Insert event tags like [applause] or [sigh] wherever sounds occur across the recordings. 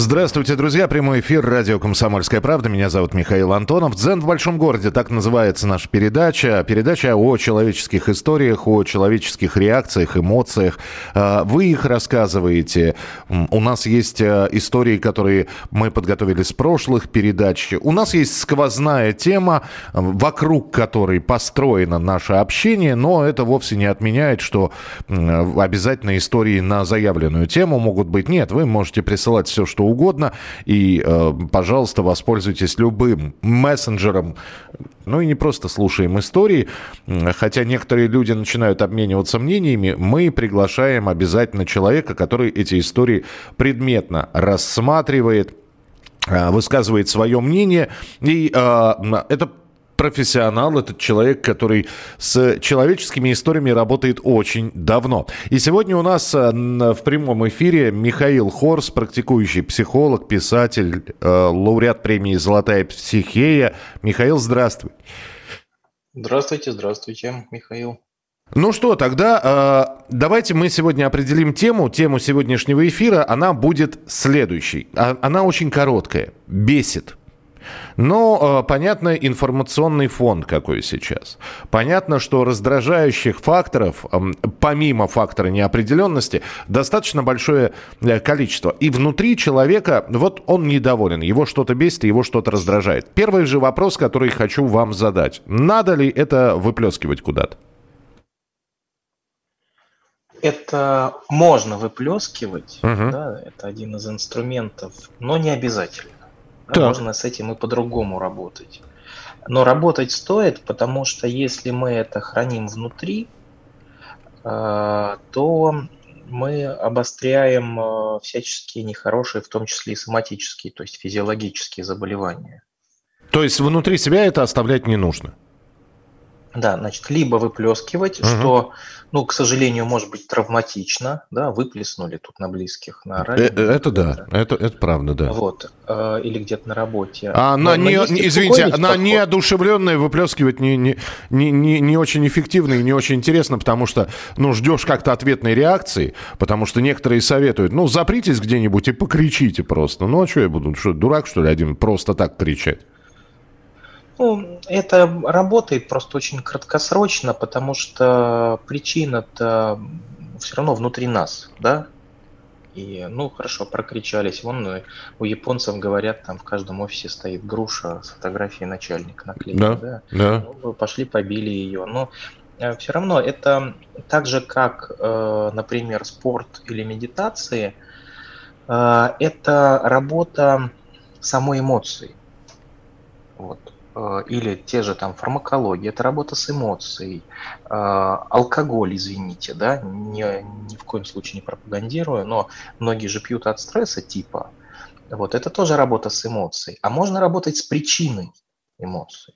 Здравствуйте, друзья. Прямой эфир радио «Комсомольская правда». Меня зовут Михаил Антонов. «Дзен в большом городе» — так называется наша передача. Передача о человеческих историях, о человеческих реакциях, эмоциях. А, вы их рассказываете. У нас есть а, истории, которые мы подготовили с прошлых передач. У нас есть сквозная тема, вокруг которой построено наше общение, но это вовсе не отменяет, что обязательно истории на заявленную тему могут быть. Нет, вы можете присылать все, что угодно. И, э, пожалуйста, воспользуйтесь любым мессенджером. Ну и не просто слушаем истории. Хотя некоторые люди начинают обмениваться мнениями. Мы приглашаем обязательно человека, который эти истории предметно рассматривает э, высказывает свое мнение. И э, это профессионал, этот человек, который с человеческими историями работает очень давно. И сегодня у нас э, в прямом эфире Михаил Хорс, практикующий психолог, писатель, э, лауреат премии «Золотая психея». Михаил, здравствуй. Здравствуйте, здравствуйте, Михаил. Ну что, тогда э, давайте мы сегодня определим тему. Тему сегодняшнего эфира, она будет следующей. А, она очень короткая. Бесит. Но, э, понятно, информационный фон какой сейчас. Понятно, что раздражающих факторов, помимо фактора неопределенности, достаточно большое э, количество. И внутри человека, вот он недоволен, его что-то бесит, его что-то раздражает. Первый же вопрос, который хочу вам задать. Надо ли это выплескивать куда-то? Это можно выплескивать, угу. да, это один из инструментов, но не обязательно. Так. Можно с этим и по-другому работать. Но работать стоит, потому что если мы это храним внутри, э, то мы обостряем э, всяческие нехорошие, в том числе и соматические, то есть физиологические заболевания. То есть внутри себя это оставлять не нужно? Да, значит, либо выплескивать, угу. что, ну, к сожалению, может быть травматично, да, выплеснули тут на близких, на радио. Э, это да, это, это правда, да. Вот, э, или где-то на работе. А на не, извините, на неодушевленное выплескивать не, не, не, не, не очень эффективно и не очень интересно, потому что, ну, ждешь как-то ответной реакции, потому что некоторые советуют, ну, запритесь где-нибудь и покричите просто. Ну, а что я буду, что, дурак, что ли, один просто так кричать? Ну, это работает просто очень краткосрочно, потому что причина-то все равно внутри нас, да? И, ну, хорошо, прокричались. Вон э, у японцев говорят, там в каждом офисе стоит груша с фотографией начальника наклеена, да? Да. Ну, пошли, побили ее. Но э, все равно это так же, как, э, например, спорт или медитации, это работа самой эмоции. Вот. Э, или те же там фармакология, это работа с эмоцией, э, алкоголь, извините, да, ни, ни в коем случае не пропагандирую, но многие же пьют от стресса типа, вот, это тоже работа с эмоцией, а можно работать с причиной эмоций.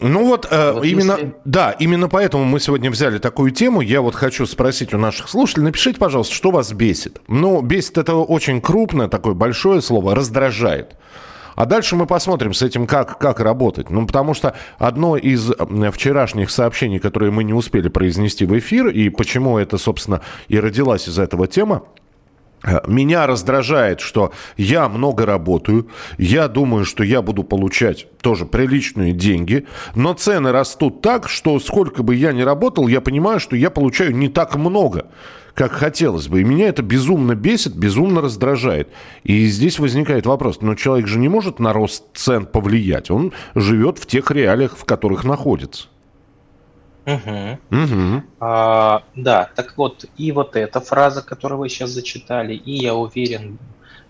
Ну вот, э, вот именно, если... да, именно поэтому мы сегодня взяли такую тему. Я вот хочу спросить у наших слушателей, напишите, пожалуйста, что вас бесит. Ну, бесит это очень крупное, такое большое слово, раздражает. А дальше мы посмотрим с этим, как, как работать. Ну, потому что одно из вчерашних сообщений, которые мы не успели произнести в эфир, и почему это, собственно, и родилась из этого тема, э, меня раздражает, что я много работаю, я думаю, что я буду получать тоже приличные деньги, но цены растут так, что сколько бы я ни работал, я понимаю, что я получаю не так много как хотелось бы. И меня это безумно бесит, безумно раздражает. И здесь возникает вопрос, но человек же не может на рост цен повлиять. Он живет в тех реалиях, в которых находится. Угу. Угу. А, да, так вот, и вот эта фраза, которую вы сейчас зачитали, и я уверен,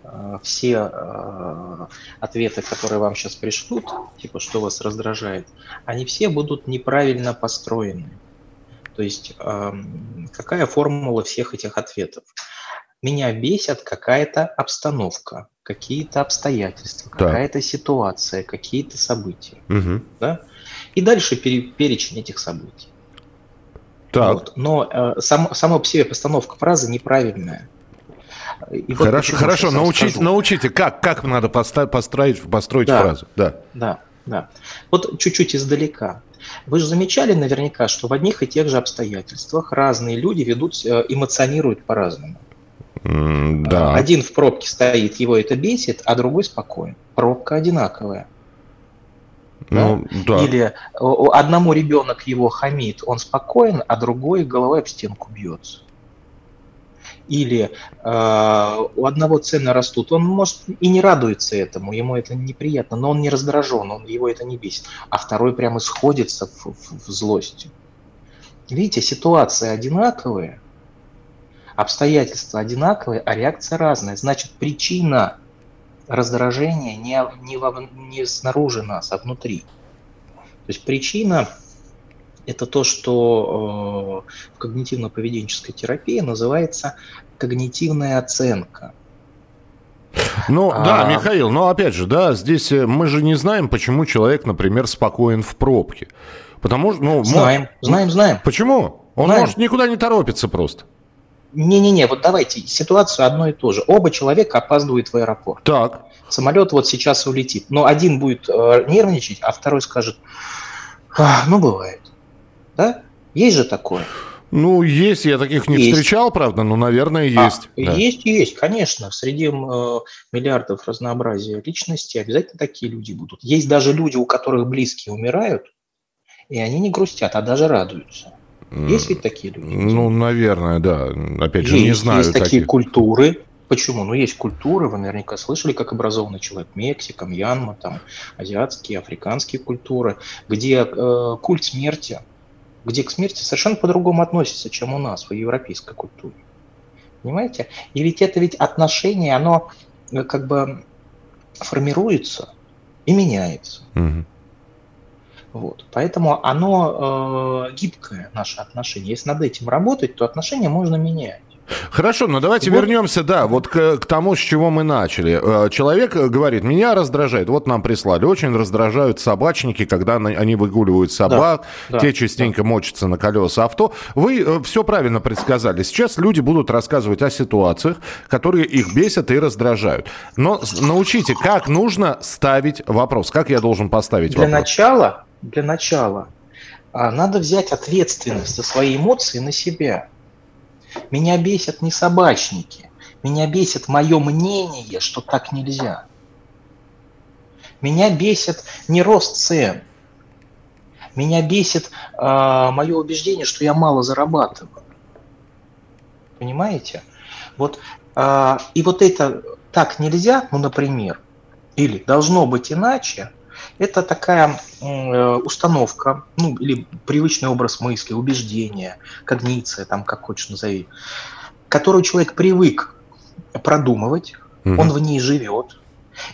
а, все а, ответы, которые вам сейчас пришлют, типа, что вас раздражает, они все будут неправильно построены. То есть какая формула всех этих ответов? меня бесит какая-то обстановка, какие-то обстоятельства, какая-то ситуация, какие-то события. Мгм. Да? И дальше пере- перечень этих событий. Так. Вот. Но э, сам, сама по себе постановка фразы неправильная. И вот Хорошо, хорошо, научите, научите, как, как надо построить, построить Да. фразу. Да. Да, да. Вот чуть-чуть издалека. Вы же замечали наверняка, что в одних и тех же обстоятельствах разные люди ведут, э, эмоционируют по-разному. М, Да. Один в пробке стоит, его это бесит, а другой спокоен. Пробка одинаковая. Ну, да. Или одному ребенок его хамит, он спокоен, а другой головой об стенку бьется. Или э, у одного цены растут, он может и не радуется этому, ему это неприятно, но он не раздражен, он, его это не бесит. А второй прямо сходится в, в- в злости. Видите, ситуация одинаковая, обстоятельства одинаковые, а реакция разная. Значит, причина раздражения не, не, во- не снаружи нас, а внутри. То есть причина это то, что э, в когнитивно-поведенческой терапии называется когнитивная оценка. Ну, да, А- Михаил, но опять же, да, здесь э, мы же не знаем, почему человек, например, спокоен в пробке. Потому что, ну, Знаем, знаем, знаем. Почему? Он Знаем. может никуда не торопится просто. Не-не-не, вот давайте ситуацию одно и то же. Оба человека опаздывают в аэропорт. Так. Самолет вот сейчас улетит. Но один будет э, нервничать, а второй скажет, «А, ну бывает. Да? Есть же такое. Ну, есть, я таких не Есть. встречал, правда, но, наверное, есть. А, да. Есть, есть, конечно. Среди э, миллиардов разнообразия личностей обязательно такие люди будут. Есть даже люди, у которых близкие умирают, и они не грустят, а даже радуются. Есть ведь такие люди? Ну, наверное, да. Опять же, не знаю есть такие таких. культуры. Почему? Ну, есть культуры, вы наверняка слышали, как образованный человек. Мексика, Мьянма, там, азиатские, африканские культуры, где э, культ смерти, где к смерти совершенно по-другому относятся, чем у нас в европейской культуре. Понимаете? И ведь это ведь отношение, оно э, как бы формируется и меняется. Мгм. Вот. Поэтому оно э, гибкое, наше отношение. Если над этим работать, то отношения можно менять. Хорошо, но давайте Вот. вернемся, да, вот к, к тому, с чего мы начали. Э, Человек э, говорит, меня раздражает, вот нам прислали, очень раздражают собачники, когда они выгуливают собак, да, те частенько мочатся на колеса авто. Вы все правильно предсказали. Сейчас люди будут рассказывать о ситуациях, которые их бесят и раздражают. Но научите, как нужно ставить вопрос, как я должен поставить Для вопрос. начала, для начала а, надо взять ответственность за свои эмоции на себя. Меня бесят не собачники, меня бесит мое мнение, что так нельзя. Меня бесит не рост цен. Меня бесит а, мое убеждение, что я мало зарабатываю. Понимаете? Вот, а, и вот это так нельзя, ну, например, или должно быть иначе, это такая э, установка, ну, или привычный образ мысли, убеждение, когниция, там, как хочешь назови, которую человек привык продумывать, Мгм. он в ней живет,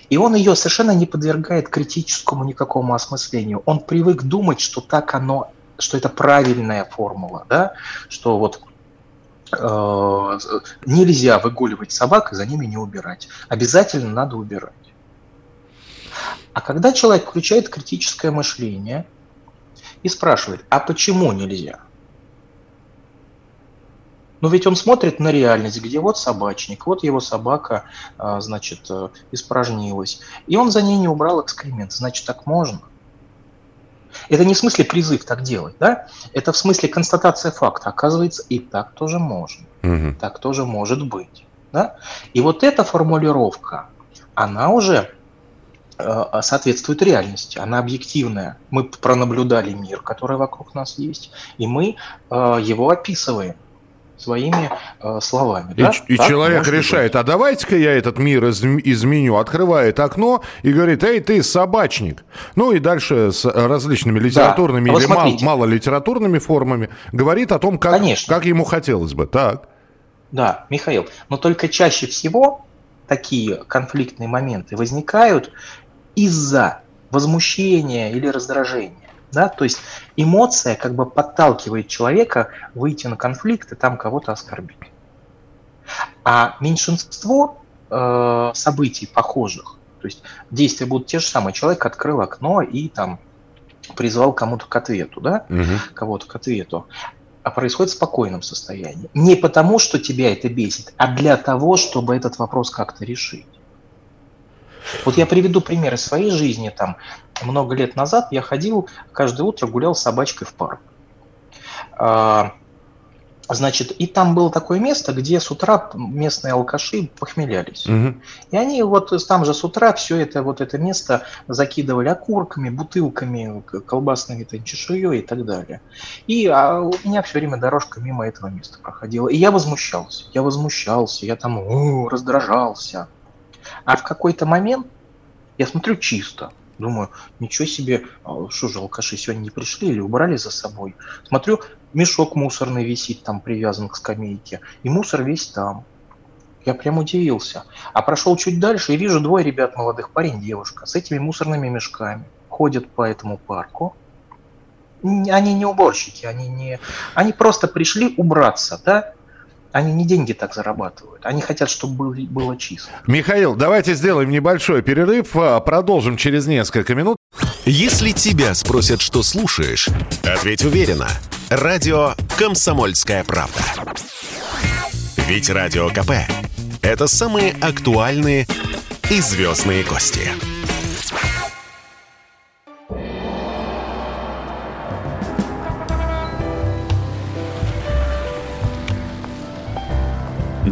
и он ее совершенно не подвергает критическому никакому осмыслению. Он привык думать, что так оно, что это правильная формула, да, что вот э, нельзя выгуливать собак и за ними не убирать. Обязательно надо убирать. А когда человек включает критическое мышление и спрашивает, а почему нельзя? Ну ведь он смотрит на реальность, где вот собачник, вот его собака, а, значит, э, испражнилась, и он за ней не убрал экскремент, значит, так можно. Это не в смысле призыв так делать, да? Это в смысле констатация факта. Оказывается, и так тоже можно Мгм. так тоже может быть. Да? И вот эта формулировка, она уже соответствует реальности, она объективная. Мы пронаблюдали мир, который вокруг нас есть, и мы э, его описываем своими э, словами. И, да? и Так человек решает, а давайте-ка я этот мир изм- изменю. Открывает окно и говорит, эй, ты собачник. Ну и дальше с различными литературными А вот или мал- малолитературными формами говорит о том, как, Конечно. как ему хотелось бы. Так. быть. Да, Михаил, но только чаще всего такие конфликтные моменты возникают из-за возмущения или раздражения. Да? То есть эмоция как бы подталкивает человека выйти на конфликт и там кого-то оскорбить. А меньшинство э, событий похожих, то есть действия будут те же самые. Человек открыл окно и там призвал кому-то к ответу, да, угу. кого-то к ответу, а происходит в спокойном состоянии. Не потому, что тебя это бесит, а для того, чтобы этот вопрос как-то решить. Вот я приведу пример из своей жизни. Там много лет назад я ходил, каждое утро гулял с собачкой в парк. А, Значит, и там было такое место, где с утра местные алкаши похмелялись. Угу. И они вот там же с утра все это вот это место закидывали окурками, бутылками, колбасными там, чешуей и так далее. И а у меня все время дорожка мимо этого места проходила. И я возмущался, я возмущался, я там о, раздражался. А в какой-то момент я смотрю чисто. Думаю, ничего себе, а что же алкаши сегодня не пришли или убрали за собой. Смотрю, мешок мусорный висит там привязан к скамейке, и мусор весь там. Я прям удивился. А прошел чуть дальше и вижу двое ребят молодых, парень, девушка, с этими мусорными мешками. Ходят по этому парку. Они не уборщики, они не... Они просто пришли убраться, да? Они не деньги так зарабатывают. Они хотят, чтобы было чисто. Михаил, давайте сделаем небольшой перерыв. А, продолжим через несколько минут. Если тебя спросят, что слушаешь, ответь уверенно. Радио «Комсомольская правда». Ведь Радио КП – это самые актуальные и звездные гости.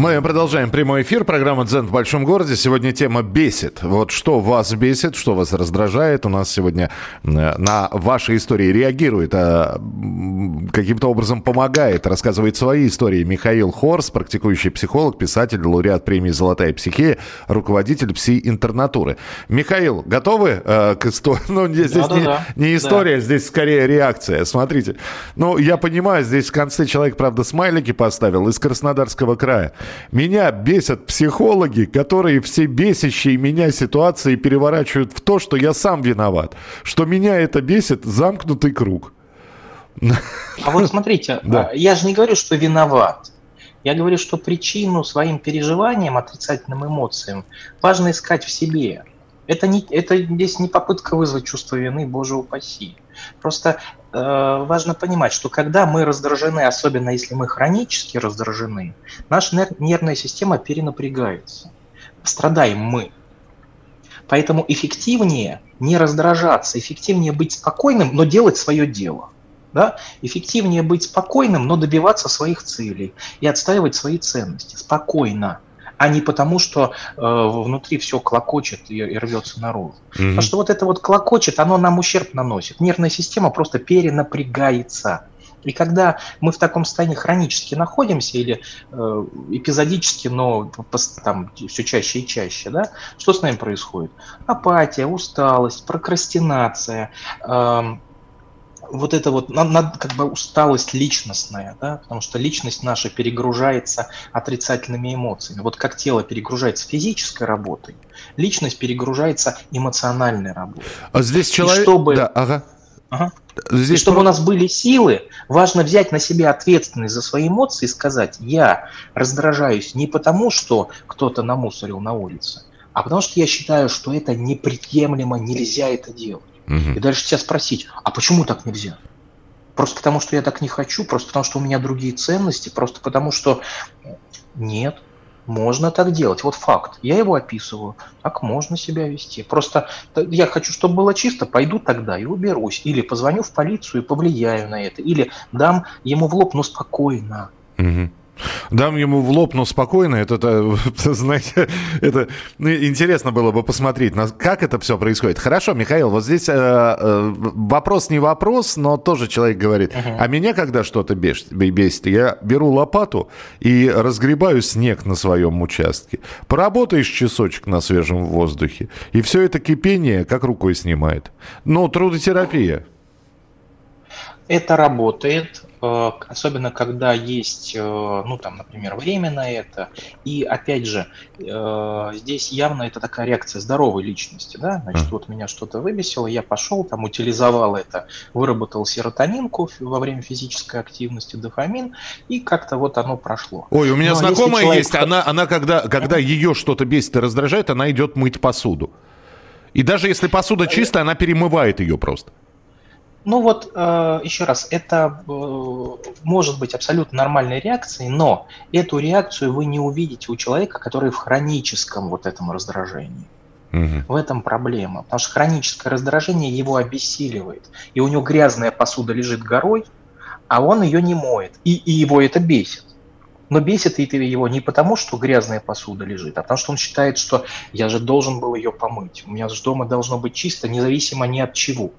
Мы продолжаем прямой эфир. Программа «Дзен в большом городе». Сегодня тема «Бесит». Вот что вас бесит, что вас раздражает. У нас сегодня на ваши истории реагирует, а каким-то образом помогает, рассказывает свои истории Михаил Хорс, практикующий психолог, писатель, лауреат премии «Золотая психия», руководитель пси-интернатуры. Михаил, готовы э, к истории? [laughs] Ну, здесь да, не, да, не история, да. здесь скорее реакция. Смотрите. Ну, я понимаю, здесь в конце человек, правда, смайлики поставил из Краснодарского края. Меня бесят психологи, которые все бесящие меня ситуации переворачивают в то, что я сам виноват. Что меня это бесит, замкнутый круг. А вот смотрите, [laughs] да. А, я же не говорю, что виноват. Я говорю, что причину своим переживаниям, отрицательным эмоциям важно искать в себе. Это, не, это здесь не попытка вызвать чувство вины, боже упаси. Просто важно понимать, что когда мы раздражены, особенно если мы хронически раздражены, наша нервная система перенапрягается. Страдаем мы. Поэтому эффективнее не раздражаться, эффективнее быть спокойным, но делать свое дело. Да? Эффективнее быть спокойным, но добиваться своих целей и отстаивать свои ценности спокойно а не потому, что э, внутри все клокочет и, и рвется наружу. Mm-hmm. Потому что вот это вот клокочет, оно нам ущерб наносит. Нервная система просто перенапрягается. И когда мы в таком состоянии хронически находимся или э, эпизодически, но там все чаще и чаще, да, что с нами происходит? Апатия, усталость, прокрастинация, э, вот это вот надо как бы усталость личностная, да, потому что личность наша перегружается отрицательными эмоциями. Вот как тело перегружается физической работой, личность перегружается эмоциональной работой. А здесь человек... И чтобы... Да, ага. Ага. Здесь и чтобы про... у нас были силы, важно взять на себя ответственность за свои эмоции и сказать, я раздражаюсь не потому, что кто-то намусорил на улице, а потому что я считаю, что это неприемлемо, нельзя это делать. Угу. И дальше тебя спросить, а почему так нельзя? Просто потому, что я так не хочу, просто потому, что у меня другие ценности, просто потому, что нет, можно так делать. Вот факт. Я его описываю. Так можно себя вести. Просто я хочу, чтобы было чисто, пойду тогда и уберусь. Или позвоню в полицию и повлияю на это. Или дам ему в лоб, но спокойно. Угу. Дам ему в лоб, но спокойно. Это, это [laughs] знаете, это ну, интересно было бы посмотреть, как это все происходит. Хорошо, Михаил, вот здесь э, э, вопрос не вопрос, но тоже человек говорит, uh-huh. а меня когда что-то бесит, бесит, я беру лопату и разгребаю снег на своем участке. Поработаешь часочек на свежем воздухе, и все это кипение как рукой снимает. Ну, трудотерапия. Это работает, особенно когда есть, э, ну там, например, время на это, и опять же, э, здесь явно это такая реакция здоровой личности, да, значит, вот меня что-то выбесило, я пошел, там, утилизовал это, выработал серотонинку во время физической активности, дофамин, и как-то вот оно прошло. Ой, у меня Но ну, а знакомая человек... есть, она, она когда, когда ее что-то бесит и раздражает, она идет мыть посуду. И даже если посуда чистая, она перемывает ее просто. Ну вот, э, еще раз, это э, может быть абсолютно нормальной реакцией, но эту реакцию вы не увидите у человека, который в хроническом вот этом раздражении. Угу. В этом проблема. Потому что хроническое раздражение его обессиливает. И у него грязная посуда лежит горой, а он ее не моет. И, и его это бесит. Но бесит это его не потому, что грязная посуда лежит, а потому что он считает, что я же должен был ее помыть. У меня же дома должно быть чисто, независимо ни от чего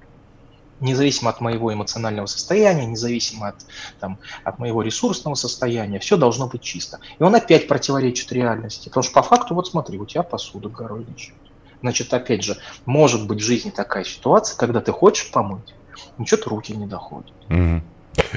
независимо от моего эмоционального состояния, независимо от, там, от моего ресурсного состояния, все должно быть чисто. И он опять противоречит реальности. Потому что по факту, вот смотри, у тебя посуда горой лежит. Значит, опять же, может быть в жизни такая ситуация, когда ты хочешь помыть, ничего-то руки не доходят. Mm-hmm.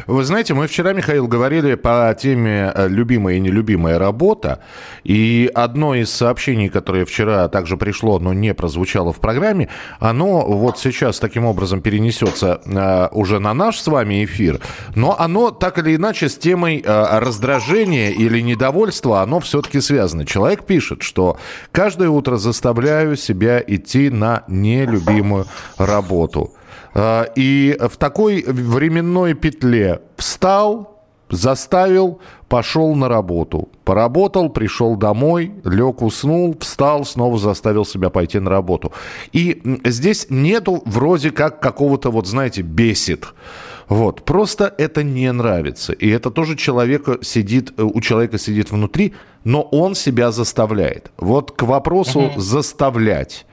Вы знаете, мы вчера, Михаил, говорили по теме э, «любимая и нелюбимая работа». И одно из сообщений, которое вчера также пришло, но не прозвучало в программе, оно вот сейчас таким образом перенесется э, уже на наш с вами эфир. Но оно так или иначе с темой э, раздражения или недовольства, оно все-таки связано. Человек пишет, что каждое утро заставляю себя идти на нелюбимую работу. А, и в такой временной петле встал, заставил, пошел на работу. Поработал, пришел домой, лег, уснул, встал, снова заставил себя пойти на работу. И здесь нету вроде как какого-то, вот знаете, бесит. Вот, просто это не нравится. И это тоже человека сидит, у человека сидит внутри, но он себя заставляет. Вот к вопросу угу. заставлять.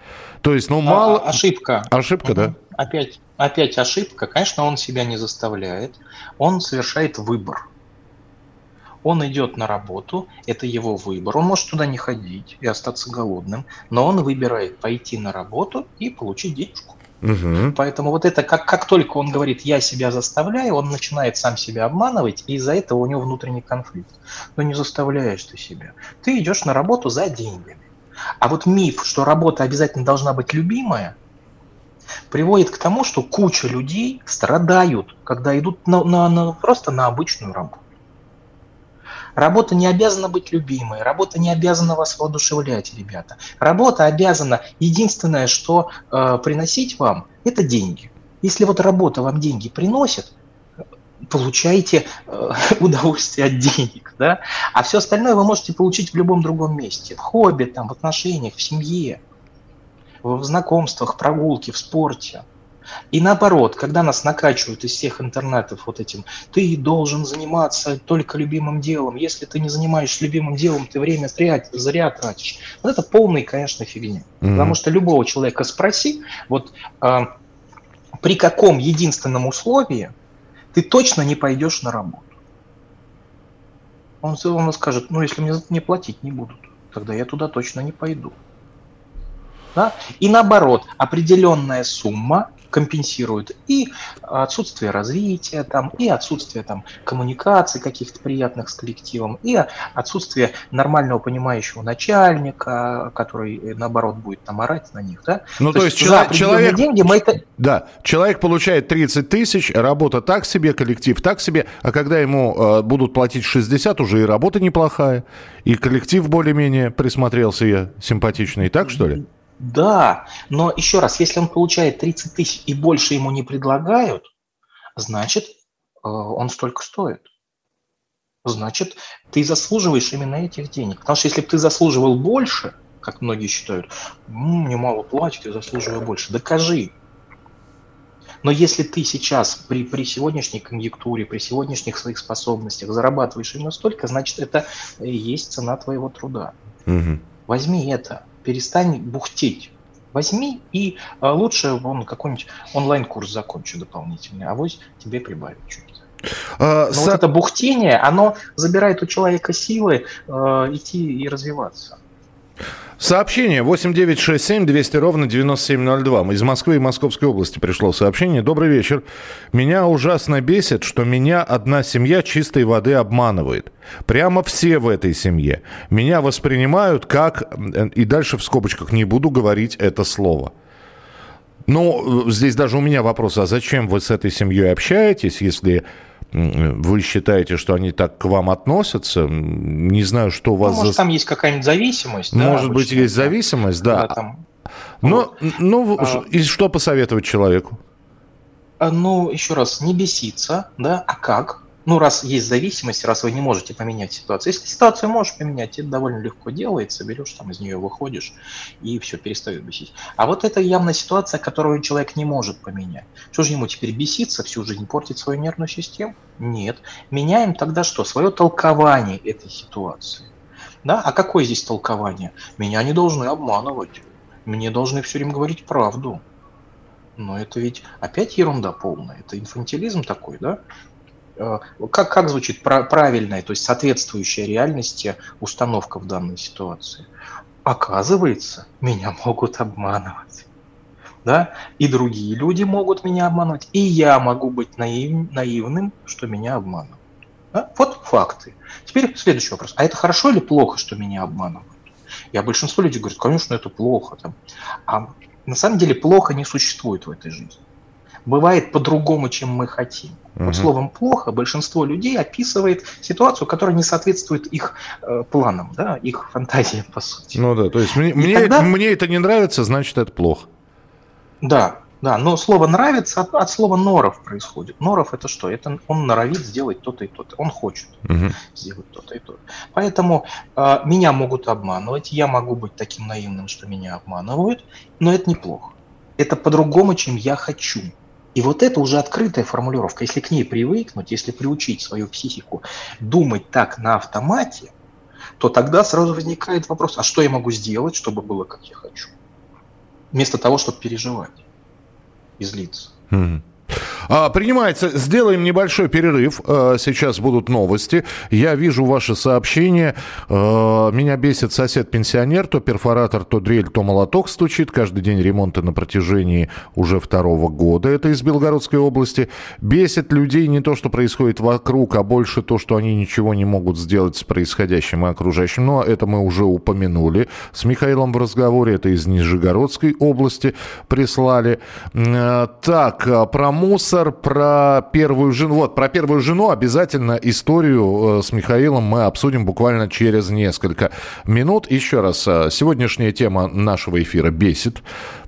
То есть, ну, а, мало... А, ошибка. Ошибка, угу. да? Опять опять ошибка, конечно, он себя не заставляет, он совершает выбор. Он идет на работу, это его выбор. Он может туда не ходить и остаться голодным, но он выбирает пойти на работу и получить денежку. Угу. Поэтому вот это, как, как только он говорит, я себя заставляю, он начинает сам себя обманывать, и из-за этого у него внутренний конфликт. Но не заставляешь ты себя. Ты идешь на работу за деньгами. А вот миф, что работа обязательно должна быть любимая, приводит к тому, что куча людей страдают, когда идут на, на, на, просто на обычную работу. Работа не обязана быть любимой, работа не обязана вас воодушевлять, ребята. Работа обязана, единственное, что э, приносить вам, это деньги. Если вот работа вам деньги приносит, получаете э, [laughs] удовольствие от денег, да? а все остальное вы можете получить в любом другом месте, в хобби, там, в отношениях, в семье в знакомствах, прогулке, в спорте. И наоборот, когда нас накачивают из всех интернетов вот этим, ты должен заниматься только любимым делом. Если ты не занимаешься любимым делом, ты время зря, зря тратишь. Вот это полная, конечно, фигня. Mm-hmm. Потому что любого человека спроси, вот а, при каком единственном условии ты точно не пойдешь на работу. Он, он скажет, ну если мне не платить не будут, тогда я туда точно не пойду. Да? И наоборот, определенная сумма компенсирует и отсутствие развития, там, и отсутствие там, коммуникации каких-то приятных с коллективом, и отсутствие нормального понимающего начальника, который, наоборот, будет там орать на них. Да? Ну, то, то есть, есть человек, человек, деньги мы это... да, человек получает 30 тысяч, работа так себе, коллектив так себе, а когда ему э, будут платить 60, уже и работа неплохая, и коллектив более-менее присмотрелся я симпатичный. Так, что ли? Да, но еще раз, если он получает 30 тысяч и больше ему не предлагают, значит, э, он столько стоит. Значит, ты заслуживаешь именно этих денег. Потому что если бы ты заслуживал больше, как многие считают, мне мало платят, я заслуживаю больше, докажи. Но если ты сейчас при, при сегодняшней конъюнктуре, при сегодняшних своих способностях зарабатываешь именно столько, значит, это и есть цена твоего труда. Угу. Возьми это перестань бухтеть. Возьми и а, лучше вон какой-нибудь онлайн-курс закончи дополнительный, а вот тебе прибавить чуть. А, Но с... вот это бухтение, оно забирает у человека силы э, идти и развиваться. Сообщение 8967 200 ровно 9702. Из Москвы и Московской области пришло сообщение. Добрый вечер. Меня ужасно бесит, что меня одна семья чистой воды обманывает. Прямо все в этой семье. Меня воспринимают как... И дальше в скобочках не буду говорить это слово. Ну, здесь даже у меня вопрос, а зачем вы с этой семьей общаетесь, если вы считаете, что они так к вам относятся? Не знаю, что у вас... Ну, может, за... там есть какая-нибудь зависимость. Может да, быть, есть зависимость, да. да там... Но, вот. ну, а... и что посоветовать человеку? А, ну, еще раз, не беситься, да, а как? Ну, раз есть зависимость, раз вы не можете поменять ситуацию. Если ситуацию можешь поменять, это довольно легко делается, берешь там из нее, выходишь, и все, перестает бесить. А вот это явно ситуация, которую человек не может поменять. Что же ему теперь беситься, всю жизнь портить свою нервную систему? Нет. Меняем тогда что? Свое толкование этой ситуации. Да? А какое здесь толкование? Меня не должны обманывать. Мне должны все время говорить правду. Но это ведь опять ерунда полная. Это инфантилизм такой, да? Э, как, как звучит правильная, то есть соответствующая реальности установка в данной ситуации? Оказывается, меня могут обманывать. Да? И другие люди могут меня обманывать, и я могу быть наив, наивным, что меня обманывают. Да? Вот факты. Теперь следующий вопрос. А это хорошо или плохо, что меня обманывают? Я большинство людей говорят, конечно, это плохо. Там. А на самом деле плохо не существует в этой жизни бывает по-другому, чем мы хотим. Угу. Вот словом плохо большинство людей описывает ситуацию, которая не соответствует их э, планам, да, их фантазиям, по сути. Ну да, то есть мне, мне, тогда... мне это не нравится, значит это плохо. Да, да, но слово нравится от, от слова норов происходит. Норов это что? Это он норовит сделать то-то и то-то. Он хочет угу. сделать то-то и то-то. Поэтому э, меня могут обманывать, я могу быть таким наивным, что меня обманывают, но это неплохо. Это по-другому, чем я хочу. И вот это уже открытая формулировка. Если к ней привыкнуть, если приучить свою психику думать так на автомате, то тогда сразу возникает вопрос, а что я могу сделать, чтобы было как я хочу? Вместо того, чтобы переживать и злиться. Mm-hmm. А, принимается. Сделаем небольшой перерыв. А, сейчас будут новости. Я вижу ваши сообщения. А, меня бесит сосед-пенсионер. То перфоратор, то дрель, то молоток стучит. Каждый день ремонты на протяжении уже второго года. Это из Белгородской области. Бесит людей не то, что происходит вокруг, а больше то, что они ничего не могут сделать с происходящим и окружающим. Но это мы уже упомянули с Михаилом в разговоре. Это из Нижегородской области прислали. Так, про мусор, про первую жену. Вот, про первую жену обязательно историю э, с Михаилом мы обсудим буквально через несколько минут. Еще раз, э, сегодняшняя тема нашего эфира бесит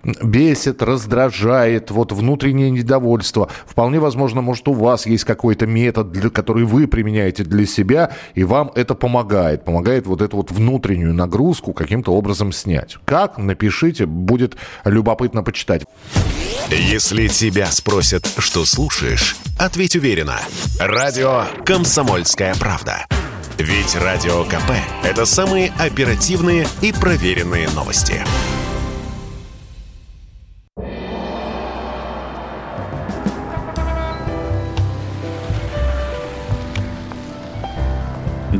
бесит, раздражает, вот внутреннее недовольство. Вполне возможно, может, у вас есть какой-то метод, для, который вы применяете для себя, и вам это помогает. Помогает вот эту вот внутреннюю нагрузку каким-то образом снять. Как? Напишите, будет любопытно почитать. Если тебя спросят, что слушаешь, ответь уверенно. Радио «Комсомольская правда». Ведь Радио КП – это самые оперативные и проверенные новости.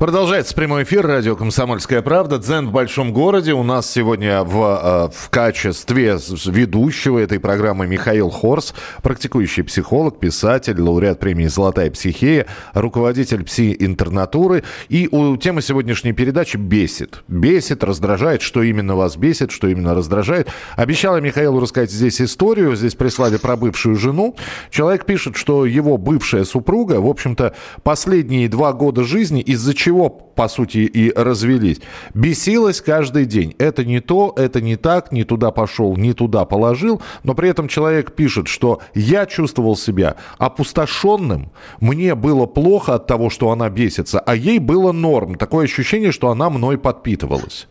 Продолжается прямой эфир радио «Комсомольская правда». Дзен в большом городе. У нас сегодня в, э, в качестве ведущего этой программы Михаил Хорс, практикующий психолог, писатель, лауреат премии «Золотая психея», руководитель пси-интернатуры. И у темы сегодняшней передачи «Бесит». Бесит, раздражает. Что именно вас бесит, что именно раздражает. Обещала Михаилу рассказать здесь историю. Здесь прислали про бывшую жену. Человек пишет, что его бывшая супруга, в общем-то, последние два года жизни из-за чего чего, по сути, и развелись. Бесилась каждый день. Это не то, это не так, не туда пошел, не туда положил. Но при этом человек пишет, что я чувствовал себя опустошенным, мне было плохо от того, что она бесится, а ей было норм. Такое ощущение, что она мной подпитывалась.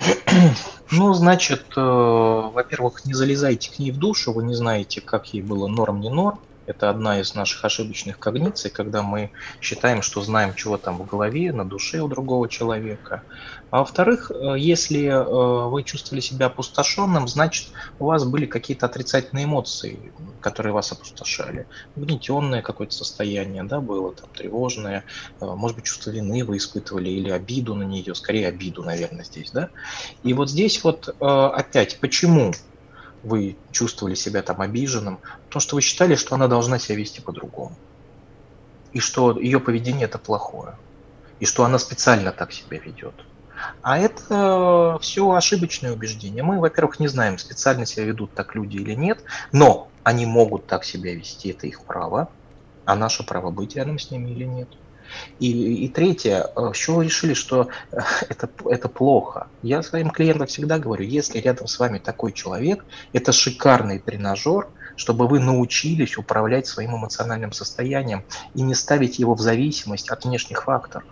[clears throat] Ну, значит, э, во-первых, не залезайте к ней в душу, вы не знаете, как ей было норм, не норм. Это одна из наших ошибочных когниций, когда мы считаем, что знаем, чего там в голове, на душе у другого человека. А во-вторых, э, если э, вы чувствовали себя опустошенным, значит, у вас были какие-то отрицательные эмоции, которые вас опустошали. Гнетенное какое-то состояние, да, было там тревожное, э, может быть, чувство вины вы испытывали или обиду на нее, скорее обиду, наверное, здесь, да. И вот здесь вот опять, почему вы чувствовали себя там обиженным? Потому что вы считали, что она должна себя вести по-другому. И что ее поведение это плохое. И что она специально так себя ведет. А это все ошибочные убеждения. Мы, во-первых, не знаем, специально себя ведут так люди или нет, но они могут так себя вести, это их право, а наше право быть рядом с ними или нет. И, и третье, с чего вы решили, что э, [laughs] это, это плохо? Я своим клиентам всегда говорю, если рядом с вами такой человек, это шикарный тренажер, чтобы вы научились управлять своим эмоциональным состоянием и не ставить его в зависимость от внешних факторов.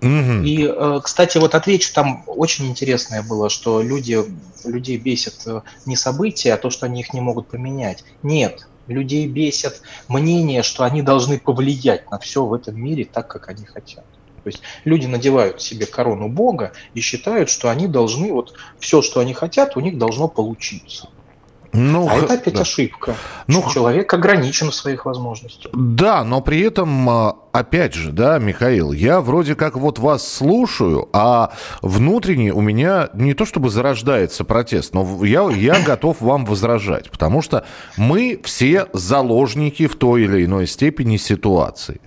И, э, кстати, вот отвечу, там очень интересное было, что люди, людей бесит э, не события, а то, что они их не могут поменять. Нет, людей бесит мнение, что они должны повлиять на все в этом мире так, как они хотят. То есть люди надевают себе корону Бога и считают, что они должны, вот все, что они хотят, у них должно получиться. Ну, а это опять да. ошибка. Ну, человек ограничен в своих возможностях. Да, но при этом а, опять же, да, Михаил, я вроде как вот вас слушаю, а внутренне у меня не то чтобы зарождается протест, но я, я готов вам возражать, потому что мы все заложники в той или иной степени ситуации.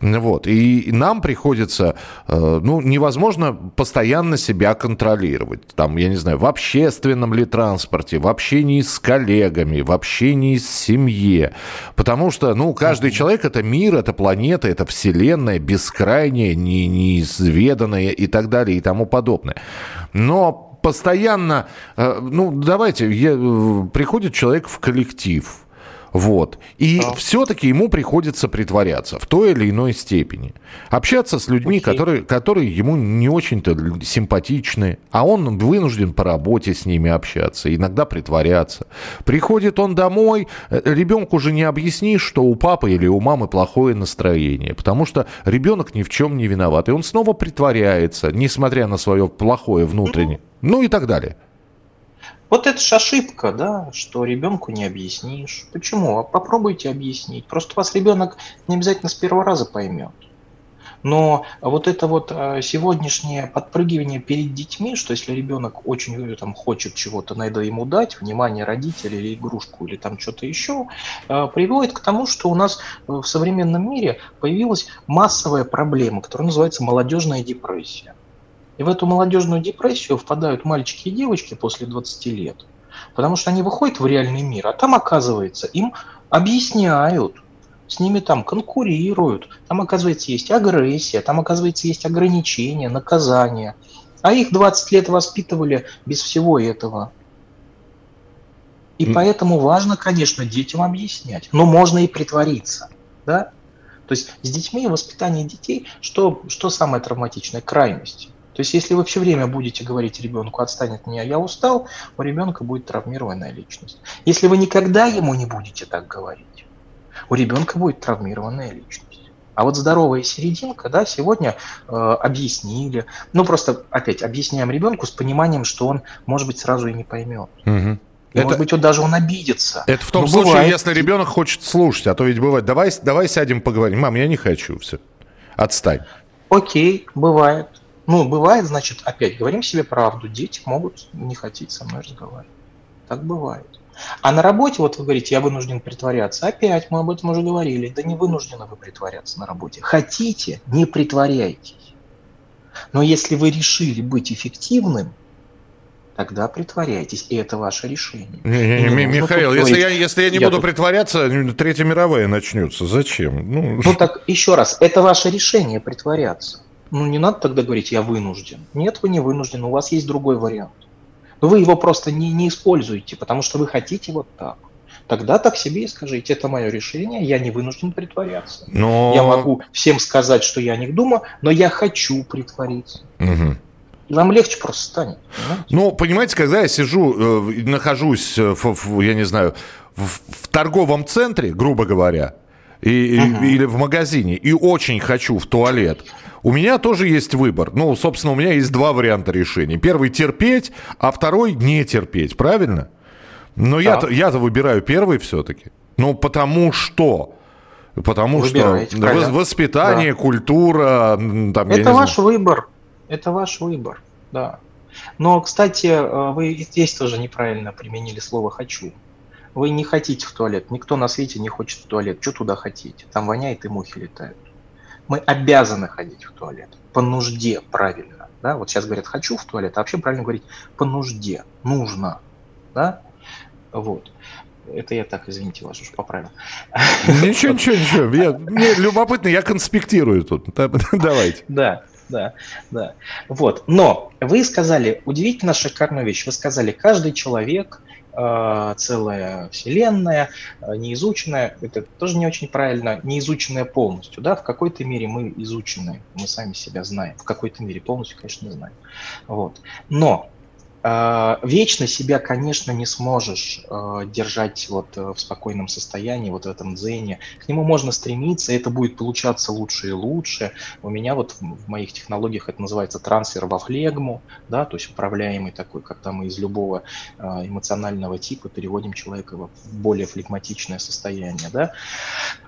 Вот, и нам приходится, э, ну, невозможно постоянно себя контролировать. Там, я не знаю, в общественном ли транспорте, в общении с коллегами, в общении с семьей. Потому что, ну, каждый человек – это мир, это планета, это вселенная бескрайняя, не, неизведанная и так далее и тому подобное. Но постоянно, э, ну, давайте, я, э, приходит человек в коллектив, вот. И а. все-таки ему приходится притворяться в той или иной степени. Общаться с людьми, которые, которые ему не очень-то симпатичны, а он вынужден по работе с ними общаться, иногда притворяться. Приходит он домой, э, ребенку уже не объяснишь, что у папы или у мамы плохое настроение, потому что ребенок ни в чем не виноват. И он снова притворяется, несмотря на свое плохое внутреннее. Ну и так далее. Вот это же ошибка, да, что ребенку не объяснишь. Почему? А попробуйте объяснить. Просто вас ребенок не обязательно с первого раза поймет. Но вот это вот э, сегодняшнее подпрыгивание перед детьми, что если ребенок очень э, там, хочет чего-то, надо ему дать, внимание родителей или игрушку, или там что-то еще, э, приводит к тому, что у нас в современном мире появилась массовая проблема, которая называется молодежная депрессия. И в эту молодежную депрессию впадают мальчики и девочки после 20 лет. Потому что они выходят в реальный мир, а там, оказывается, им объясняют, с ними там конкурируют, там, оказывается, есть агрессия, там, оказывается, есть ограничения, наказания. А их 20 лет воспитывали без всего этого. И mm. поэтому важно, конечно, детям объяснять. Но можно и притвориться. Да? То есть с детьми, воспитание детей, что, что самое травматичное? Крайность. То есть, если вы все время будете говорить ребенку, отстань от меня, я устал, у ребенка будет травмированная личность. Если вы никогда ему не будете так говорить, у ребенка будет травмированная личность. А вот здоровая серединка, да, сегодня э, объяснили. Ну, просто опять объясняем ребенку с пониманием, что он, может быть, сразу и не поймет. Угу. Это, может быть, вот даже он обидится. Это в том Но случае, бывает... если ребенок хочет слушать, а то ведь бывает, давай, давай сядем поговорим. Мам, я не хочу, все. Отстань. Окей, бывает. Ну, бывает, значит, опять говорим себе правду, дети могут не хотеть со мной разговаривать. Так бывает. А на работе, вот вы говорите, я вынужден притворяться. Опять мы об этом уже говорили. Да не вынуждены вы притворяться на работе. Хотите, не притворяйтесь. Но если вы решили быть эффективным, тогда притворяйтесь, и это ваше решение. Не, не, не, Михаил, если я, если я не я буду тут... притворяться, Третья мировая начнется. Зачем? Ну... ну так, еще раз, это ваше решение притворяться. Ну, не надо тогда говорить, я вынужден. Нет, вы не вынуждены, у вас есть другой вариант. Но вы его просто не, не используете, потому что вы хотите вот так. Тогда так себе и скажите, это мое решение, я не вынужден притворяться. Но... Я могу всем сказать, что я не думаю, но я хочу притвориться. Угу. И вам легче просто станет. Понимаете? Ну, понимаете, когда я сижу, э, нахожусь, в, в, я не знаю, в, в торговом центре, грубо говоря, и, угу. или в магазине, и очень хочу в туалет, у меня тоже есть выбор. Ну, собственно, у меня есть два варианта решений. Первый терпеть, а второй не терпеть, правильно? Но я-то, я-то выбираю первый все-таки. Ну, потому что... Потому Выбираете, что правильно. воспитание, да. культура... Там, Это ваш знаю. выбор. Это ваш выбор, да. Но, кстати, э, вы здесь тоже неправильно применили слово «хочу». Вы не хотите в туалет. Никто на свете не хочет в туалет. Что туда хотите? Там воняет и мухи летают. Мы обязаны ходить в туалет. По нужде, правильно. Да? Вот сейчас говорят «хочу в туалет», а вообще правильно говорить «по нужде». Нужно. Да? Вот. Это я так, извините, вас уж поправил. [laughs] Ничего, ничего, ничего. Я, [laughs] мне любопытно, я конспектирую тут. [laughs] Давайте. Да, да, да. Вот. Но вы сказали удивительно шикарную вещь. Вы сказали, каждый человек целая вселенная, э, неизученная, это тоже не очень правильно, неизученная полностью, да, в какой-то мере мы изучены, мы сами себя знаем, в какой-то мере полностью, конечно, не знаем, вот. Но вечно себя, конечно, не сможешь а, держать вот э, в спокойном состоянии, вот в этом дзене. К нему можно стремиться, это будет получаться лучше и лучше. У меня вот в моих технологиях это называется трансфер во флегму, да, то есть управляемый такой, когда мы из любого а, эмоционального типа переводим человека в более флегматичное состояние, да.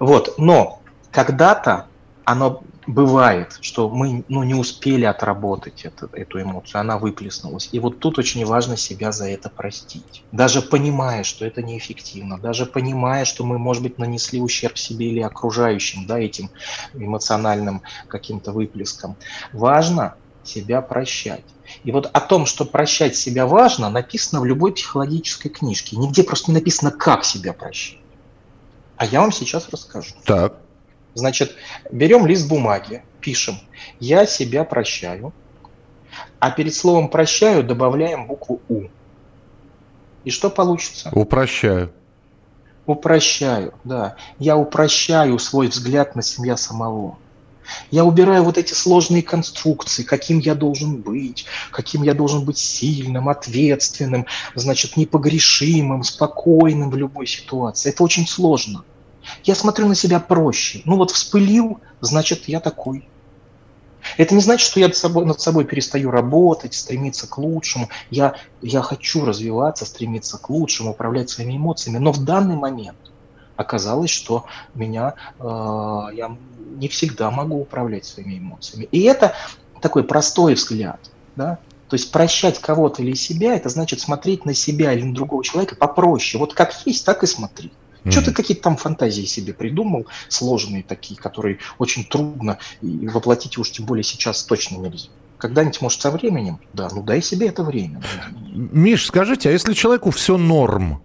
Вот, но когда-то оно бывает, что мы ну, не успели отработать это, эту эмоцию, она выплеснулась. И вот тут очень важно себя за это простить. Даже понимая, что это неэффективно, даже понимая, что мы, может быть, нанесли ущерб себе или окружающим, да, этим эмоциональным каким-то выплеском. Важно себя прощать. И вот о том, что прощать себя важно, написано в любой психологической книжке. Нигде просто не написано, как себя прощать. А я вам сейчас расскажу. Так. Значит, берем лист бумаги, пишем «Я себя прощаю», а перед словом «прощаю» добавляем букву «У». И что получится? Упрощаю. Упрощаю, да. Я упрощаю свой взгляд на себя самого. Я убираю вот эти сложные конструкции, каким я должен быть, каким я должен быть сильным, ответственным, значит, непогрешимым, спокойным в любой ситуации. Это очень сложно. Я смотрю на себя проще. Ну вот вспылил, значит, я такой. Это не значит, что я над собой, над собой перестаю работать, стремиться к лучшему. Я, я хочу развиваться, стремиться к лучшему, управлять своими эмоциями. Но в данный момент оказалось, что меня, э, я не всегда могу управлять своими эмоциями. И это такой простой взгляд. Да? То есть прощать кого-то или себя, это значит смотреть на себя или на другого человека попроще. Вот как есть, так и смотри. Mm-hmm. Что ты какие-то там фантазии себе придумал, сложные такие, которые очень трудно и воплотить уж тем более сейчас точно нельзя. Когда-нибудь, может, со временем, да, ну дай себе это время. Миш, скажите, а если человеку все норм,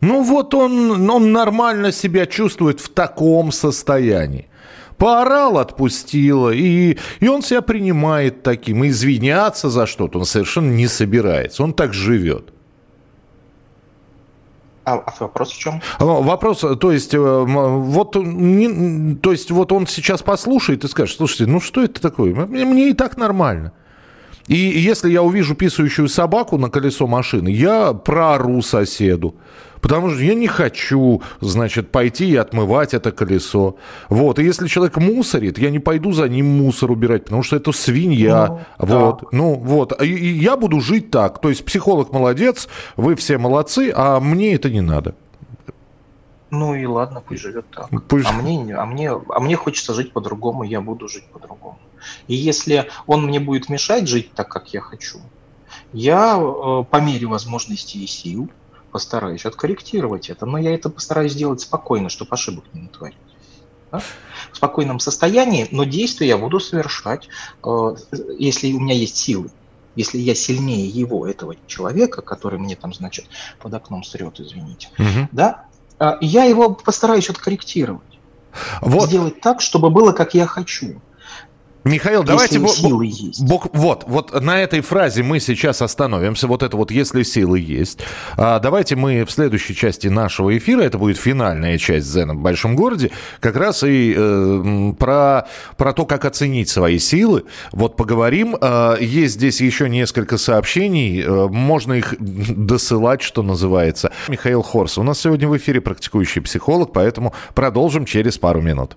ну вот он, он нормально себя чувствует в таком состоянии. Поорал, отпустила, и, и он себя принимает таким. И извиняться за что-то он совершенно не собирается. Он так живет. А, а вопрос в чем? Вопрос, то есть, э, вот, то есть, вот он сейчас послушает и скажет, слушайте, ну что это такое? Мне, мне и так нормально. И если я увижу писающую собаку на колесо машины, я проору соседу. Потому что я не хочу, значит, пойти и отмывать это колесо. Вот. И если человек мусорит, я не пойду за ним мусор убирать, потому что это свинья. Ну, вот. Да. Ну, вот. И, и я буду жить так. То есть психолог молодец, вы все молодцы, а мне это не надо. Ну и ладно, пусть живет так. Пусть... А, мне, а, мне, а мне хочется жить по-другому, я буду жить по-другому. И если он мне будет мешать жить так, как я хочу, я э, по мере возможностей и сил постараюсь откорректировать это, но я это постараюсь сделать спокойно, чтобы ошибок не натворить. Да? В спокойном состоянии, но действия я буду совершать, э, если у меня есть силы. Если я сильнее его, этого человека, который мне там, значит, под окном срет, извините, угу. да, э, я его постараюсь откорректировать. Вот. Сделать так, чтобы было, как я хочу. Михаил, если давайте... Бо- силы есть. Бо- вот, вот на этой фразе мы сейчас остановимся. Вот это вот «если силы есть». А, давайте мы в следующей части нашего эфира, это будет финальная часть «Зена в большом городе», как раз и э, про, про то, как оценить свои силы. Вот поговорим. А, есть здесь еще несколько сообщений. А, можно их досылать, что называется. Михаил Хорс. У нас сегодня в эфире практикующий психолог, поэтому продолжим через пару минут.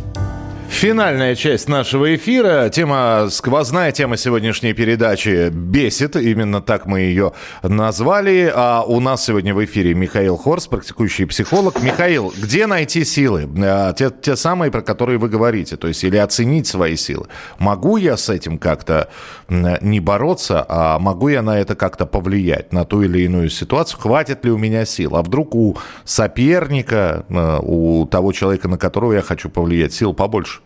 Финальная часть нашего эфира. Тема, сквозная тема сегодняшней передачи «Бесит». Именно так мы ее назвали. А у нас сегодня в эфире Михаил Хорс, практикующий психолог. Михаил, где найти силы? А, те, те самые, про которые вы говорите. То есть, или оценить свои силы. Могу я с этим как-то не бороться, а могу я на это как-то повлиять, на ту или иную ситуацию? Хватит ли у меня сил? А вдруг у соперника, а, у того человека, на которого я хочу повлиять, сил побольше?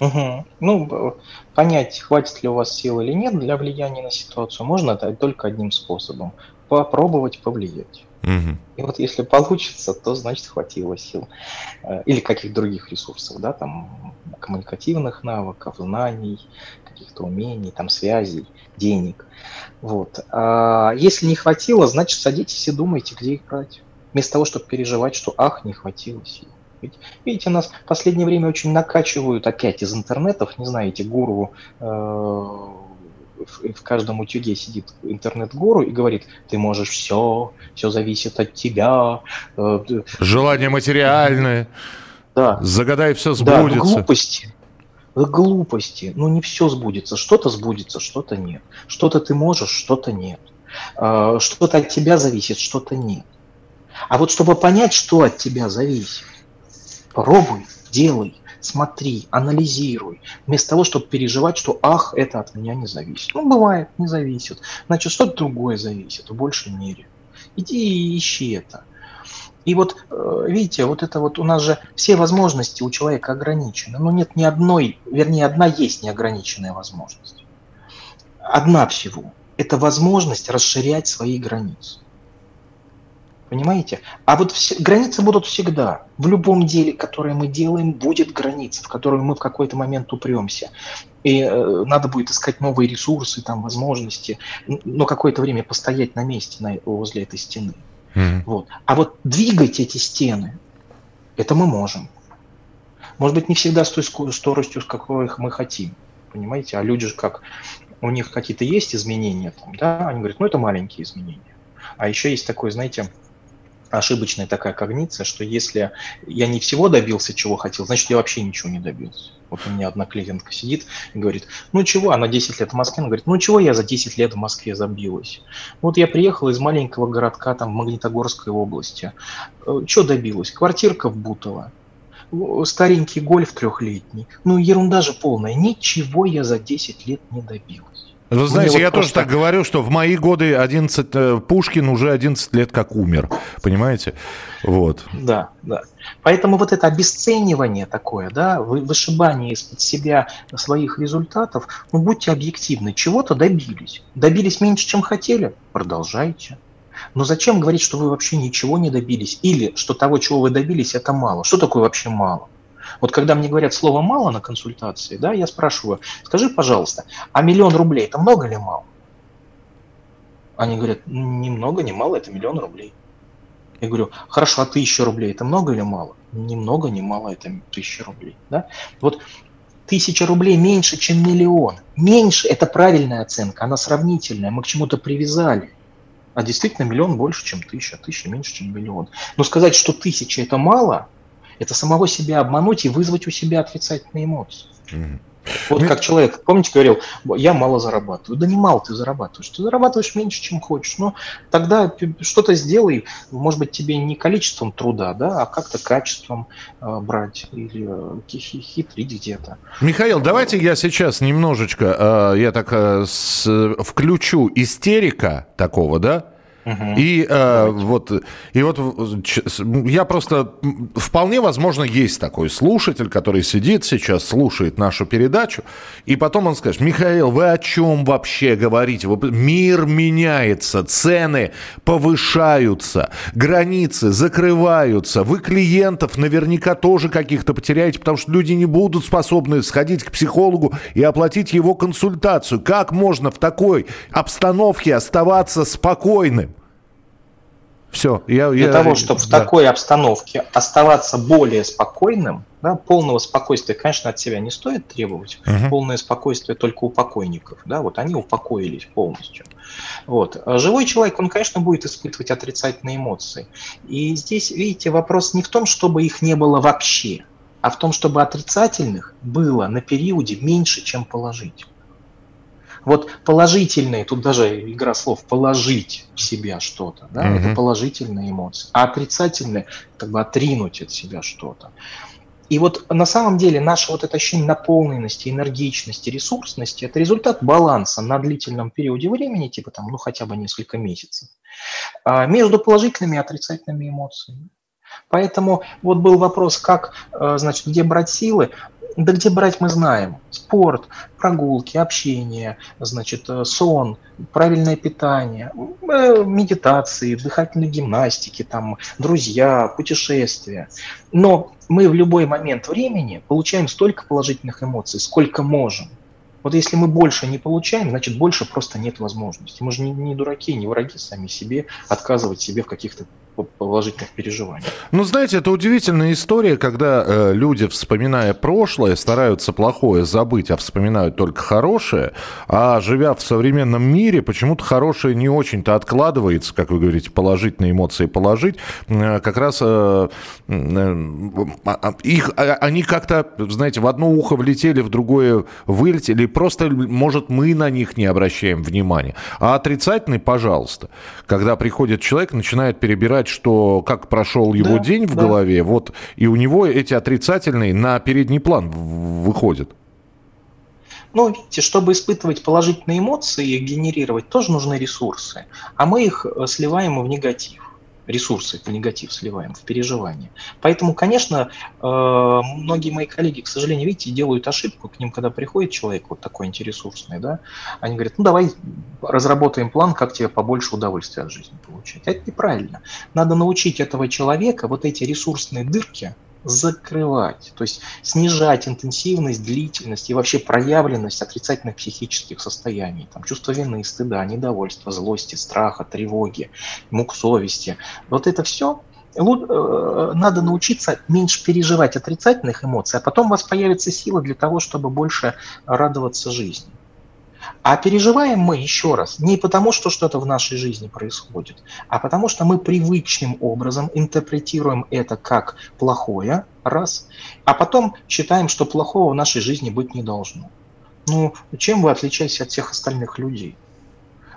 Угу. Ну, понять, хватит ли у вас сил или нет для влияния на ситуацию, можно только одним способом. Попробовать повлиять. Угу. И вот если получится, то значит хватило сил. Э, или каких других ресурсов, да, там коммуникативных навыков, знаний, каких-то умений, там связей, денег. Вот. А если не хватило, значит садитесь и думайте, где их брать. Вместо того, чтобы переживать, что ах, не хватило сил. Ведь, видите, нас в последнее время очень накачивают опять из интернетов, не знаю, эти гуру, э, в, каждом утюге сидит интернет-гуру и говорит, ты можешь все, все зависит от тебя. Э, Желание материальное. Да. Загадай, все сбудется. Да, глупости. Глупости. Ну, не все сбудется. Что-то сбудется, что-то нет. Что-то ты можешь, что-то нет. Э, что-то от тебя зависит, что-то нет. А вот чтобы понять, что от тебя зависит, Пробуй, делай, смотри, анализируй, вместо того, чтобы переживать, что ах, это от меня не зависит. Ну, бывает, не зависит. Значит, что-то другое зависит в большей мере. Иди и ищи это. И вот, э, видите, вот это вот у нас же все возможности у человека ограничены. Но нет ни одной, вернее, одна есть неограниченная возможность. Одна всего. Это возможность расширять свои границы. Понимаете? А вот все, границы будут всегда. В любом деле, которое мы делаем, будет граница, в которую мы в какой-то момент упремся. И э, надо будет искать новые ресурсы, там, возможности, но какое-то время постоять на месте на, возле этой стены. Mm-hmm. Вот. А вот двигать эти стены, это мы можем. Может быть, не всегда с той скоростью, с какой мы хотим. Понимаете? А люди же как, у них какие-то есть изменения, там, да, они говорят, ну это маленькие изменения. А еще есть такой, знаете, ошибочная такая когниция, что если я не всего добился, чего хотел, значит, я вообще ничего не добился. Вот у меня одна клиентка сидит и говорит, ну чего, она 10 лет в Москве, она говорит, ну чего я за 10 лет в Москве забилась? Вот я приехала из маленького городка, там, в Магнитогорской области. Э, что добилась? Квартирка в Бутово, старенький гольф трехлетний. Ну, ерунда же полная. Ничего я за 10 лет не добилась. Вы знаете, Мне я вот тоже так говорю, что в мои годы 11, э, Пушкин уже 11 лет как умер, понимаете? Вот. Да, да. Поэтому вот это обесценивание такое, да, вышибание из-под себя своих результатов, ну будьте объективны, чего-то добились. Добились меньше, чем хотели? Продолжайте. Но зачем говорить, что вы вообще ничего не добились? Или что того, чего вы добились, это мало? Что такое вообще мало? Вот когда мне говорят слово «мало» на консультации, да, я спрашиваю, скажи, пожалуйста, а миллион рублей – это много или мало? Они говорят, ни много, ни мало, это миллион рублей. Я говорю, хорошо, а тысяча рублей – это много или мало? Ни много, ни мало, это тысяча рублей. Да? Вот тысяча рублей меньше, чем миллион. Меньше – это правильная оценка, она сравнительная, мы к чему-то привязали. А действительно миллион больше, чем тысяча, а тысяча меньше, чем миллион. Но сказать, что тысяча – это мало – это самого себя обмануть и вызвать у себя отрицательные эмоции. Mm. Вот как человек, помните, говорил, я мало зарабатываю. Да не мало ты зарабатываешь. Ты зарабатываешь меньше, чем хочешь. Но тогда что-то сделай, может быть, тебе не количеством труда, да, а как-то качеством э, брать или э, хитрить где-то. Михаил, давайте я сейчас немножечко, э, я так э, с, включу истерика такого, да, и, э, вот, и вот я просто... Вполне возможно, есть такой слушатель, который сидит сейчас, слушает нашу передачу, и потом он скажет, Михаил, вы о чем вообще говорите? Мир меняется, цены повышаются, границы закрываются, вы клиентов наверняка тоже каких-то потеряете, потому что люди не будут способны сходить к психологу и оплатить его консультацию. Как можно в такой обстановке оставаться спокойным? Все. Я, Для я, того, чтобы да. в такой обстановке оставаться более спокойным, да, полного спокойствия, конечно, от себя не стоит требовать. Угу. Полное спокойствие только у покойников. Да, вот они упокоились полностью. Вот. А живой человек, он, конечно, будет испытывать отрицательные эмоции. И здесь, видите, вопрос не в том, чтобы их не было вообще, а в том, чтобы отрицательных было на периоде меньше, чем положительных. Вот положительные, тут даже игра слов, положить в себя что-то, да, угу. это положительные эмоции, а отрицательные, как бы отринуть от себя что-то. И вот на самом деле наше вот это ощущение наполненности, энергичности, ресурсности – это результат баланса на длительном периоде времени, типа там, ну хотя бы несколько месяцев, а, между положительными и отрицательными эмоциями. Поэтому вот был вопрос, как, э, значит, где брать силы. Да где брать мы знаем. Спорт, прогулки, общение, значит, э, сон, правильное питание, э, медитации, дыхательные гимнастики, там, друзья, путешествия. Но мы в любой момент времени получаем столько положительных эмоций, сколько можем. Вот если мы больше не получаем, значит больше просто нет возможности. Мы же не, не дураки, не враги сами себе отказывать себе в каких-то положительных переживаний. Ну, знаете, это удивительная история, когда э, люди, вспоминая прошлое, стараются плохое забыть, а вспоминают только хорошее, а живя в современном мире, почему-то хорошее не очень-то откладывается, как вы говорите, положительные эмоции положить, э, как раз э, э, а, их, а, они как-то, знаете, в одно ухо влетели, в другое вылетели, просто, может, мы на них не обращаем внимания. А отрицательный, пожалуйста, когда приходит человек, начинает перебирать сказать, что как прошел его да, день в да. голове, вот, и у него эти отрицательные на передний план выходят. Ну, видите, чтобы испытывать положительные эмоции и генерировать, тоже нужны ресурсы. А мы их э, сливаем в негатив ресурсы в негатив сливаем, в переживание. Поэтому, конечно, э, многие мои коллеги, к сожалению, видите, делают ошибку к ним, когда приходит человек вот такой антиресурсный, да, они говорят, ну давай разработаем план, как тебе побольше удовольствия от жизни получать. Это неправильно. Надо научить этого человека вот эти ресурсные дырки, закрывать, то есть снижать интенсивность, длительность и вообще проявленность отрицательных психических состояний, там, чувство вины, стыда, недовольства, злости, страха, тревоги, мук совести. Вот это все э, надо научиться меньше переживать отрицательных эмоций, а потом у вас появится сила для того, чтобы больше радоваться жизни. А переживаем мы еще раз не потому, что что-то в нашей жизни происходит, а потому что мы привычным образом интерпретируем это как плохое, раз, а потом считаем, что плохого в нашей жизни быть не должно. Ну, чем вы отличаетесь от всех остальных людей?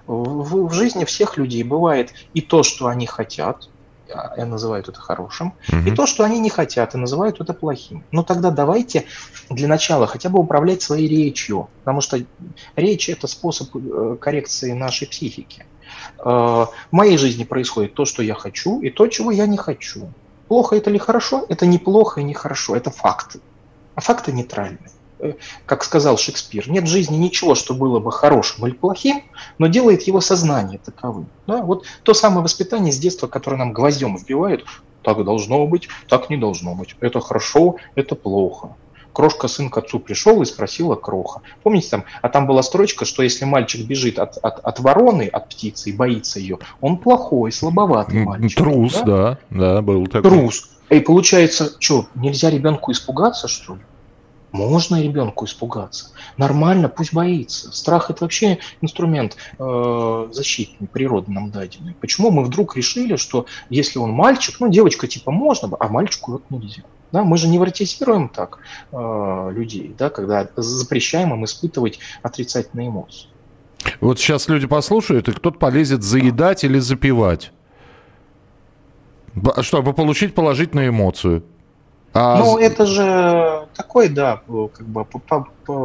В, в жизни всех людей бывает и то, что они хотят, и называют это хорошим, угу. и то, что они не хотят, и называют это плохим. Ну тогда давайте для начала хотя бы управлять своей речью, потому что речь это способ э, коррекции нашей психики. Э, в моей жизни происходит то, что я хочу, и то, чего я не хочу. Плохо это или хорошо? Это не плохо и не хорошо, это факты. А факты нейтральны. Как сказал Шекспир, нет в жизни ничего, что было бы хорошим или плохим, но делает его сознание таковым. Да? Вот то самое воспитание с детства, которое нам гвоздем вбивают, так должно быть, так не должно быть. Это хорошо, это плохо. Крошка сын к отцу пришел и спросила Кроха. Помните там, а там была строчка, что если мальчик бежит от, от, от вороны, от птицы и боится ее, он плохой, слабоватый мальчик. Трус, да, да, да был такой. Трус. И получается, что, нельзя ребенку испугаться, что ли? Можно ребенку испугаться. Нормально, пусть боится. Страх это вообще инструмент э, защитный, природный нам даденный. Почему мы вдруг решили, что если он мальчик, ну девочка типа можно, а мальчику вот нельзя? Да, мы же не невротизируем так э, людей, да, когда запрещаем им испытывать отрицательные эмоции. Вот сейчас люди послушают, и кто-то полезет заедать или запивать, чтобы получить положительную эмоцию. А... Ну, это же такой, да, как бы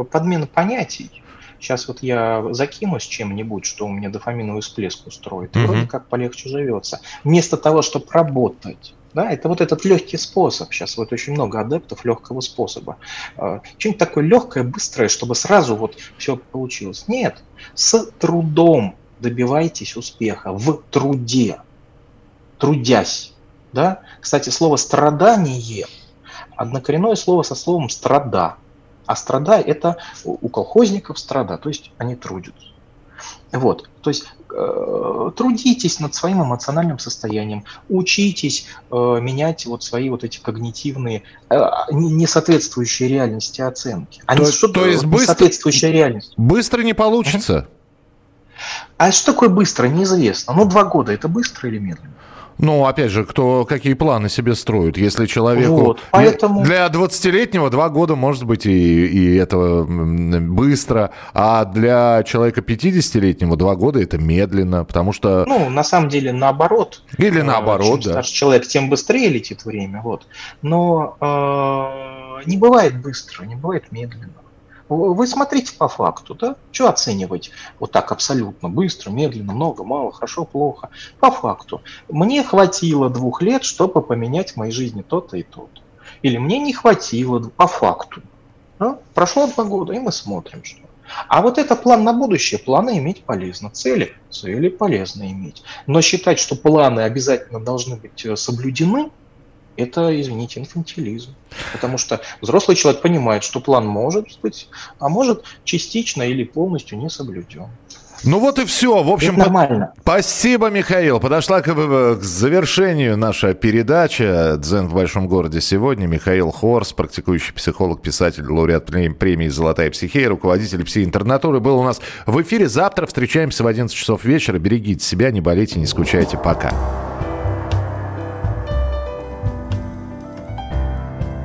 подмена понятий. Сейчас вот я закинусь чем-нибудь, что у меня дофаминовый всплеск устроит, и вроде как полегче живется. Вместо того, чтобы работать. Да, это вот этот легкий способ. Сейчас вот очень много адептов легкого способа. А, что-нибудь такое легкое, быстрое, чтобы сразу вот все получилось. Нет, с трудом добивайтесь успеха в труде, трудясь. Да? Кстати, слово страдание однокоренное слово со словом «страда». А страда – это у колхозников страда, то есть они трудятся. Вот, то есть э, трудитесь над своим эмоциональным состоянием, учитесь э, менять вот свои вот эти когнитивные, э, не соответствующие реальности оценки. А то, не, что, то есть не быстро, соответствующая реальность. Быстро не получится. А что такое быстро, неизвестно. Ну, два года это быстро или медленно? Ну, опять же, кто какие планы себе строит. Если человеку... Вот, поэтому... Для 20-летнего два года, может быть, и, и это быстро, а для человека 50-летнего два года это медленно, потому что... Ну, на самом деле, наоборот. Или наоборот, Чем да. старше человек, тем быстрее летит время, вот. Но э, не бывает быстро, не бывает медленно. Вы смотрите по факту, да? Что оценивать вот так абсолютно быстро, медленно, много, мало, хорошо, плохо? По факту. Мне хватило двух лет, чтобы поменять в моей жизни то-то и то-то. Или мне не хватило по факту. Да? Прошло два года, и мы смотрим, что. А вот это план на будущее, планы иметь полезно. Цели, цели полезно иметь. Но считать, что планы обязательно должны быть э, соблюдены, это, извините, инфантилизм. Потому что взрослый человек понимает, что план может быть, а может частично или полностью не соблюден. Ну вот и все. В общем, Это нормально. спасибо, Михаил. Подошла к, к завершению наша передача «Дзен в большом городе» сегодня. Михаил Хорс, практикующий психолог, писатель, лауреат премии «Золотая психия», руководитель пси-интернатуры, был у нас в эфире. Завтра встречаемся в 11 часов вечера. Берегите себя, не болейте, не скучайте. Пока.